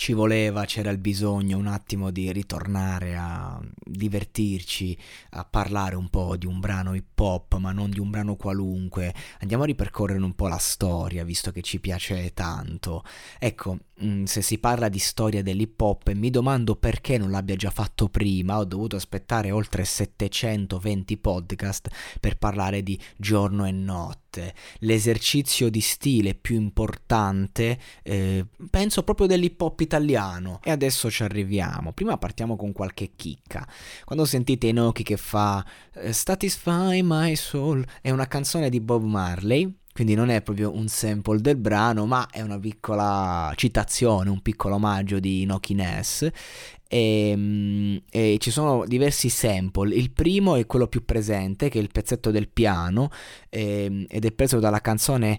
ci voleva, c'era il bisogno un attimo di ritornare a divertirci, a parlare un po' di un brano hip hop, ma non di un brano qualunque. Andiamo a ripercorrere un po' la storia, visto che ci piace tanto. Ecco, mm, se si parla di storia dell'hip hop, mi domando perché non l'abbia già fatto prima. Ho dovuto aspettare oltre 720 podcast per parlare di giorno e notte l'esercizio di stile più importante, eh, penso proprio dell'hip hop italiano. E adesso ci arriviamo. Prima partiamo con qualche chicca. Quando sentite Inoki che fa eh, Satisfy My Soul, è una canzone di Bob Marley. Quindi non è proprio un sample del brano, ma è una piccola citazione, un piccolo omaggio di Inoki Ness. E, ehm, e, ci sono diversi sample. Il primo è quello più presente, che è il pezzetto del piano, e, ehm, ed è preso dalla canzone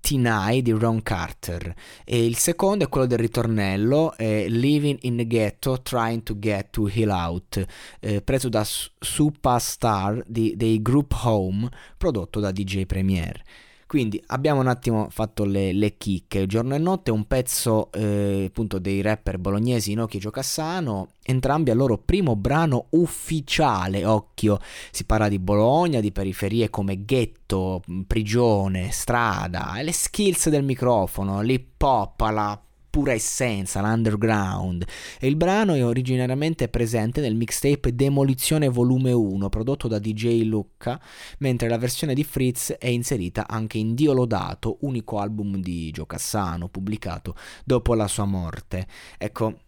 Tinai di Ron Carter. E il secondo è quello del ritornello, Living in the Ghetto, Trying to Get to Heal Out, eh, preso da Superstar di, dei Group Home, prodotto da DJ Premier. Quindi abbiamo un attimo fatto le, le chicche. Giorno e notte, un pezzo eh, appunto dei rapper bolognesi Inoki e Giocassano, entrambi al loro primo brano ufficiale. Occhio, si parla di Bologna, di periferie come ghetto, prigione, strada, le skills del microfono, l'hip hop, la pura essenza, l'underground. E il brano è originariamente presente nel mixtape Demolizione Volume 1, prodotto da DJ Lucca, mentre la versione di Fritz è inserita anche in Dio Lodato, unico album di Gio Cassano, pubblicato dopo la sua morte. Ecco,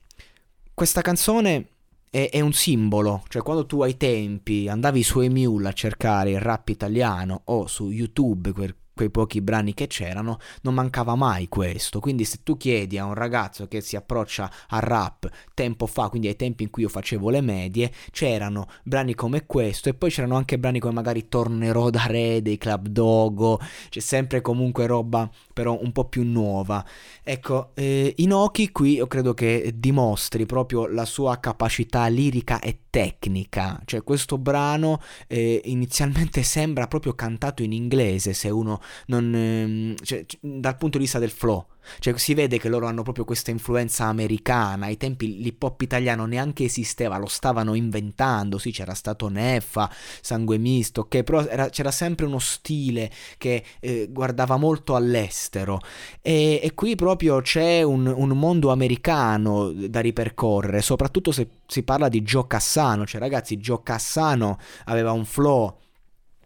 questa canzone è, un simbolo, cioè quando tu ai tempi andavi su Emule a cercare il rap italiano o su YouTube quel quei pochi brani che c'erano, non mancava mai questo. Quindi se tu chiedi a un ragazzo che si approccia al rap tempo fa, quindi ai tempi in cui io facevo le medie, c'erano brani come questo e poi c'erano anche brani come magari Tornerò da Re dei Club Dogo, c'è sempre comunque roba però un po' più nuova. Ecco, eh, Inoki qui io credo che dimostri proprio la sua capacità lirica e tecnica, cioè questo brano eh, inizialmente sembra proprio cantato in inglese se uno non, ehm, cioè, dal punto di vista del flow. Cioè si vede che loro hanno proprio questa influenza americana, ai tempi l'hip hop italiano neanche esisteva, lo stavano inventando, sì c'era stato Neffa, Sangue Misto, ok, però era, c'era sempre uno stile che eh, guardava molto all'estero e, e qui proprio c'è un, un, mondo americano da ripercorrere, soprattutto se si parla di Joe Cassano, cioè ragazzi Joe Cassano aveva un flow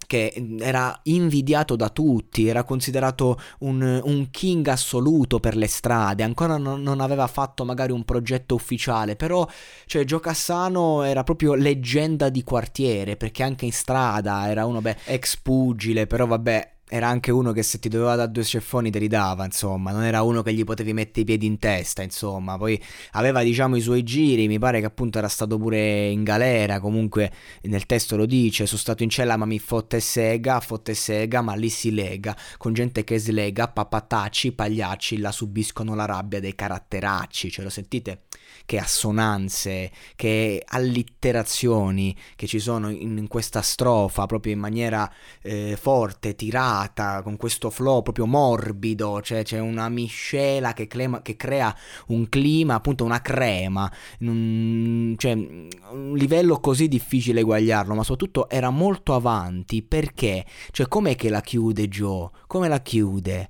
che era invidiato da tutti, era considerato un, un king assoluto per le strade, ancora non, non, aveva fatto magari un progetto ufficiale, però cioè, Gio Cassano era proprio leggenda di quartiere, perché anche in strada era uno, beh, ex pugile, però vabbè, era anche uno che se ti doveva dare due ceffoni te li dava, insomma, non era uno che gli potevi mettere i piedi in testa, insomma, poi aveva diciamo i suoi giri, mi pare che appunto era stato pure in galera, comunque nel testo lo dice, sono stato in cella ma mi fotte sega, fotte sega, ma lì si lega, con gente che slega, papatacci, pagliacci, la subiscono la rabbia dei caratteracci, ce lo sentite? Che assonanze, che allitterazioni che ci sono in, in questa strofa, proprio in maniera eh, forte, tirata, serata, con questo flow proprio morbido, cioè c'è una miscela che, clema, che crea un clima, appunto una crema, un, cioè un livello così difficile eguagliarlo, ma soprattutto era molto avanti perché, cioè com'è che la chiude Joe? Come la chiude?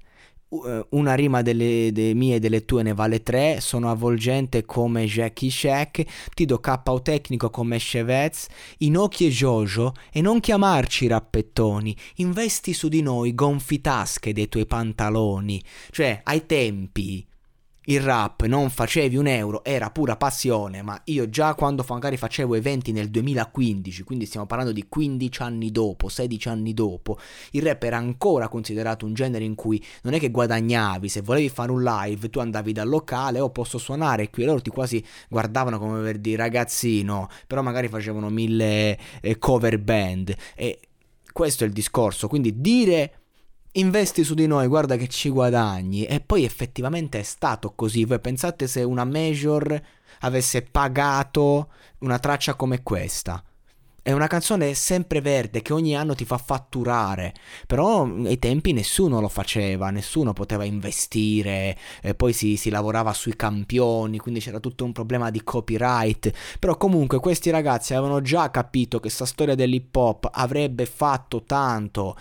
Uh, una rima delle, delle mie e delle tue ne vale tre, sono avvolgente come Jackie Shack, ti do KO tecnico come Chevez, Inoki e Jojo. E non chiamarci rappettoni, investi su di noi gonfi tasche dei tuoi pantaloni, cioè ai tempi il rap non facevi un euro, era pura passione, ma io già quando magari facevo eventi nel 2015, quindi stiamo parlando di 15 anni dopo, 16 anni dopo, il rap era ancora considerato un genere in cui non è che guadagnavi, se volevi fare un live tu andavi dal locale o oh, posso suonare qui loro ti quasi guardavano come per dire ragazzino, però magari facevano mille eh, cover band e questo è il discorso, quindi dire investi su di noi, guarda che ci guadagni. E poi effettivamente è stato così. Voi pensate se una major avesse pagato una traccia come questa? È una canzone sempre verde che ogni anno ti fa fatturare, però ai tempi nessuno lo faceva, nessuno poteva investire, e poi si, si, lavorava sui campioni, quindi c'era tutto un problema di copyright, però comunque questi ragazzi avevano già capito che questa storia dell'hip hop avrebbe fatto tanto,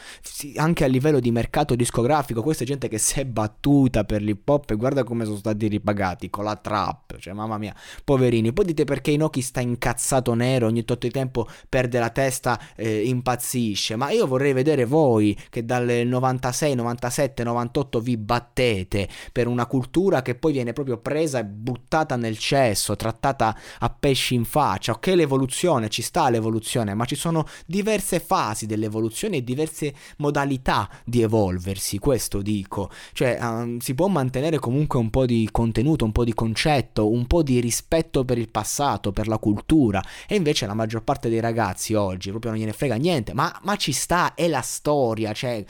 anche a livello di mercato discografico, questa gente che si è battuta per l'hip hop e guarda come sono stati ripagati con la trap, cioè mamma mia, poverini, poi dite perché Inoki sta incazzato nero ogni tot di tempo perde la testa, eh, impazzisce. Ma io vorrei vedere voi che dal 96, 97, 98 vi battete per una cultura che poi viene proprio presa e buttata nel cesso, trattata a pesci in faccia. Ok, l'evoluzione, ci sta l'evoluzione, ma ci sono diverse fasi dell'evoluzione e diverse modalità di evolversi, questo dico. Cioè, um, si può mantenere comunque un po' di contenuto, un po' di concetto, un po' di rispetto per il passato, per la cultura, e invece la maggior parte dei ragazzi ragazzi oggi, proprio non gliene frega niente, ma, ma ci sta, è la storia, cioè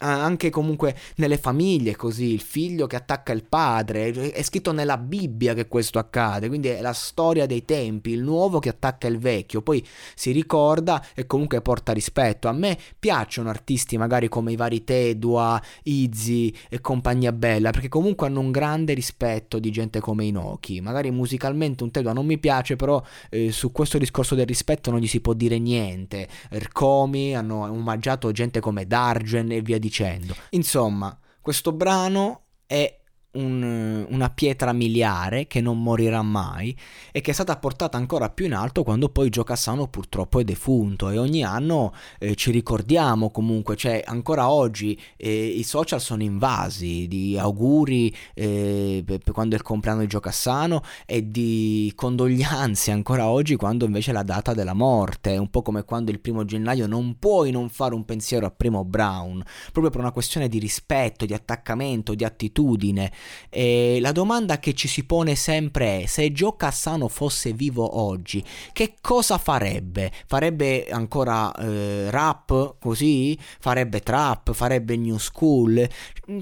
anche comunque nelle famiglie così, il figlio che attacca il padre, è scritto nella Bibbia che questo accade, quindi è la storia dei tempi, il nuovo che attacca il vecchio, poi si ricorda e comunque porta rispetto. A me piacciono artisti magari come i vari Tedua, Izzy e compagnia bella, perché comunque hanno un grande rispetto di gente come Inoki. Magari musicalmente un Tedua non mi piace, però eh, su questo discorso del rispetto non gli si può dire niente. Ercomi hanno omaggiato gente come Dargen e via dicendo dicendo. Insomma, questo brano è un, una pietra miliare che non morirà mai e che è stata portata ancora più in alto quando poi Gio Cassano purtroppo è defunto. E ogni anno eh, ci ricordiamo comunque, cioè ancora oggi eh, i social sono invasi di auguri eh, per quando è il compleanno di Gio Cassano e di condoglianze ancora oggi quando invece è la data della morte, è un po' come quando il primo gennaio non puoi non fare un pensiero a Primo Brown, proprio per una questione di rispetto, di attaccamento, di attitudine e la domanda che ci si pone sempre è: se Joe Cassano fosse vivo oggi, che cosa farebbe? Farebbe ancora eh, rap così? Farebbe trap? Farebbe new school?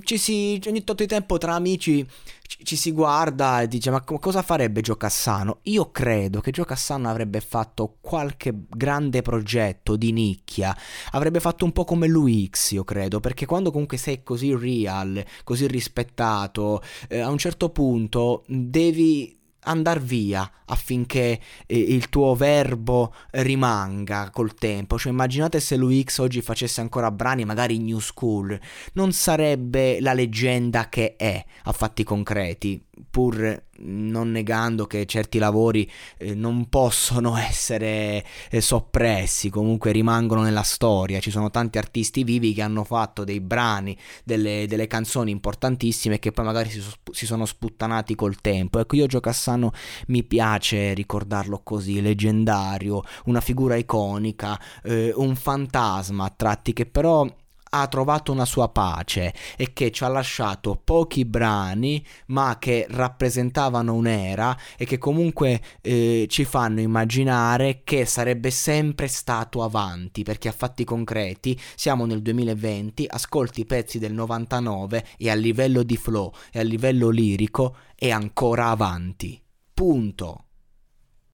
Ci si, ogni tanto di tempo tra amici ci si guarda e dice ma cosa farebbe Gio Cassano? Io credo che Gio Cassano avrebbe fatto qualche grande progetto di nicchia, avrebbe fatto un po' come lui X io credo, perché quando comunque sei così real, così rispettato, eh, a un certo punto devi andare via affinché eh, il tuo verbo rimanga col tempo. Cioè immaginate se l'UX oggi facesse ancora brani magari new school, non sarebbe la leggenda che è a fatti concreti pur non negando che certi lavori eh, non possono essere eh, soppressi, comunque rimangono nella storia. Ci sono tanti artisti vivi che hanno fatto dei brani, delle, delle canzoni importantissime che poi magari si, si, sono sputtanati col tempo. Ecco, io Gio Cassano mi piace ricordarlo così, leggendario, una figura iconica, eh, un fantasma a tratti che però ha trovato una sua pace e che ci ha lasciato pochi brani ma che rappresentavano un'era e che comunque eh, ci fanno immaginare che sarebbe sempre stato avanti perché a fatti concreti siamo nel 2020 ascolti i pezzi del 99 e a livello di flow e a livello lirico è ancora avanti. Punto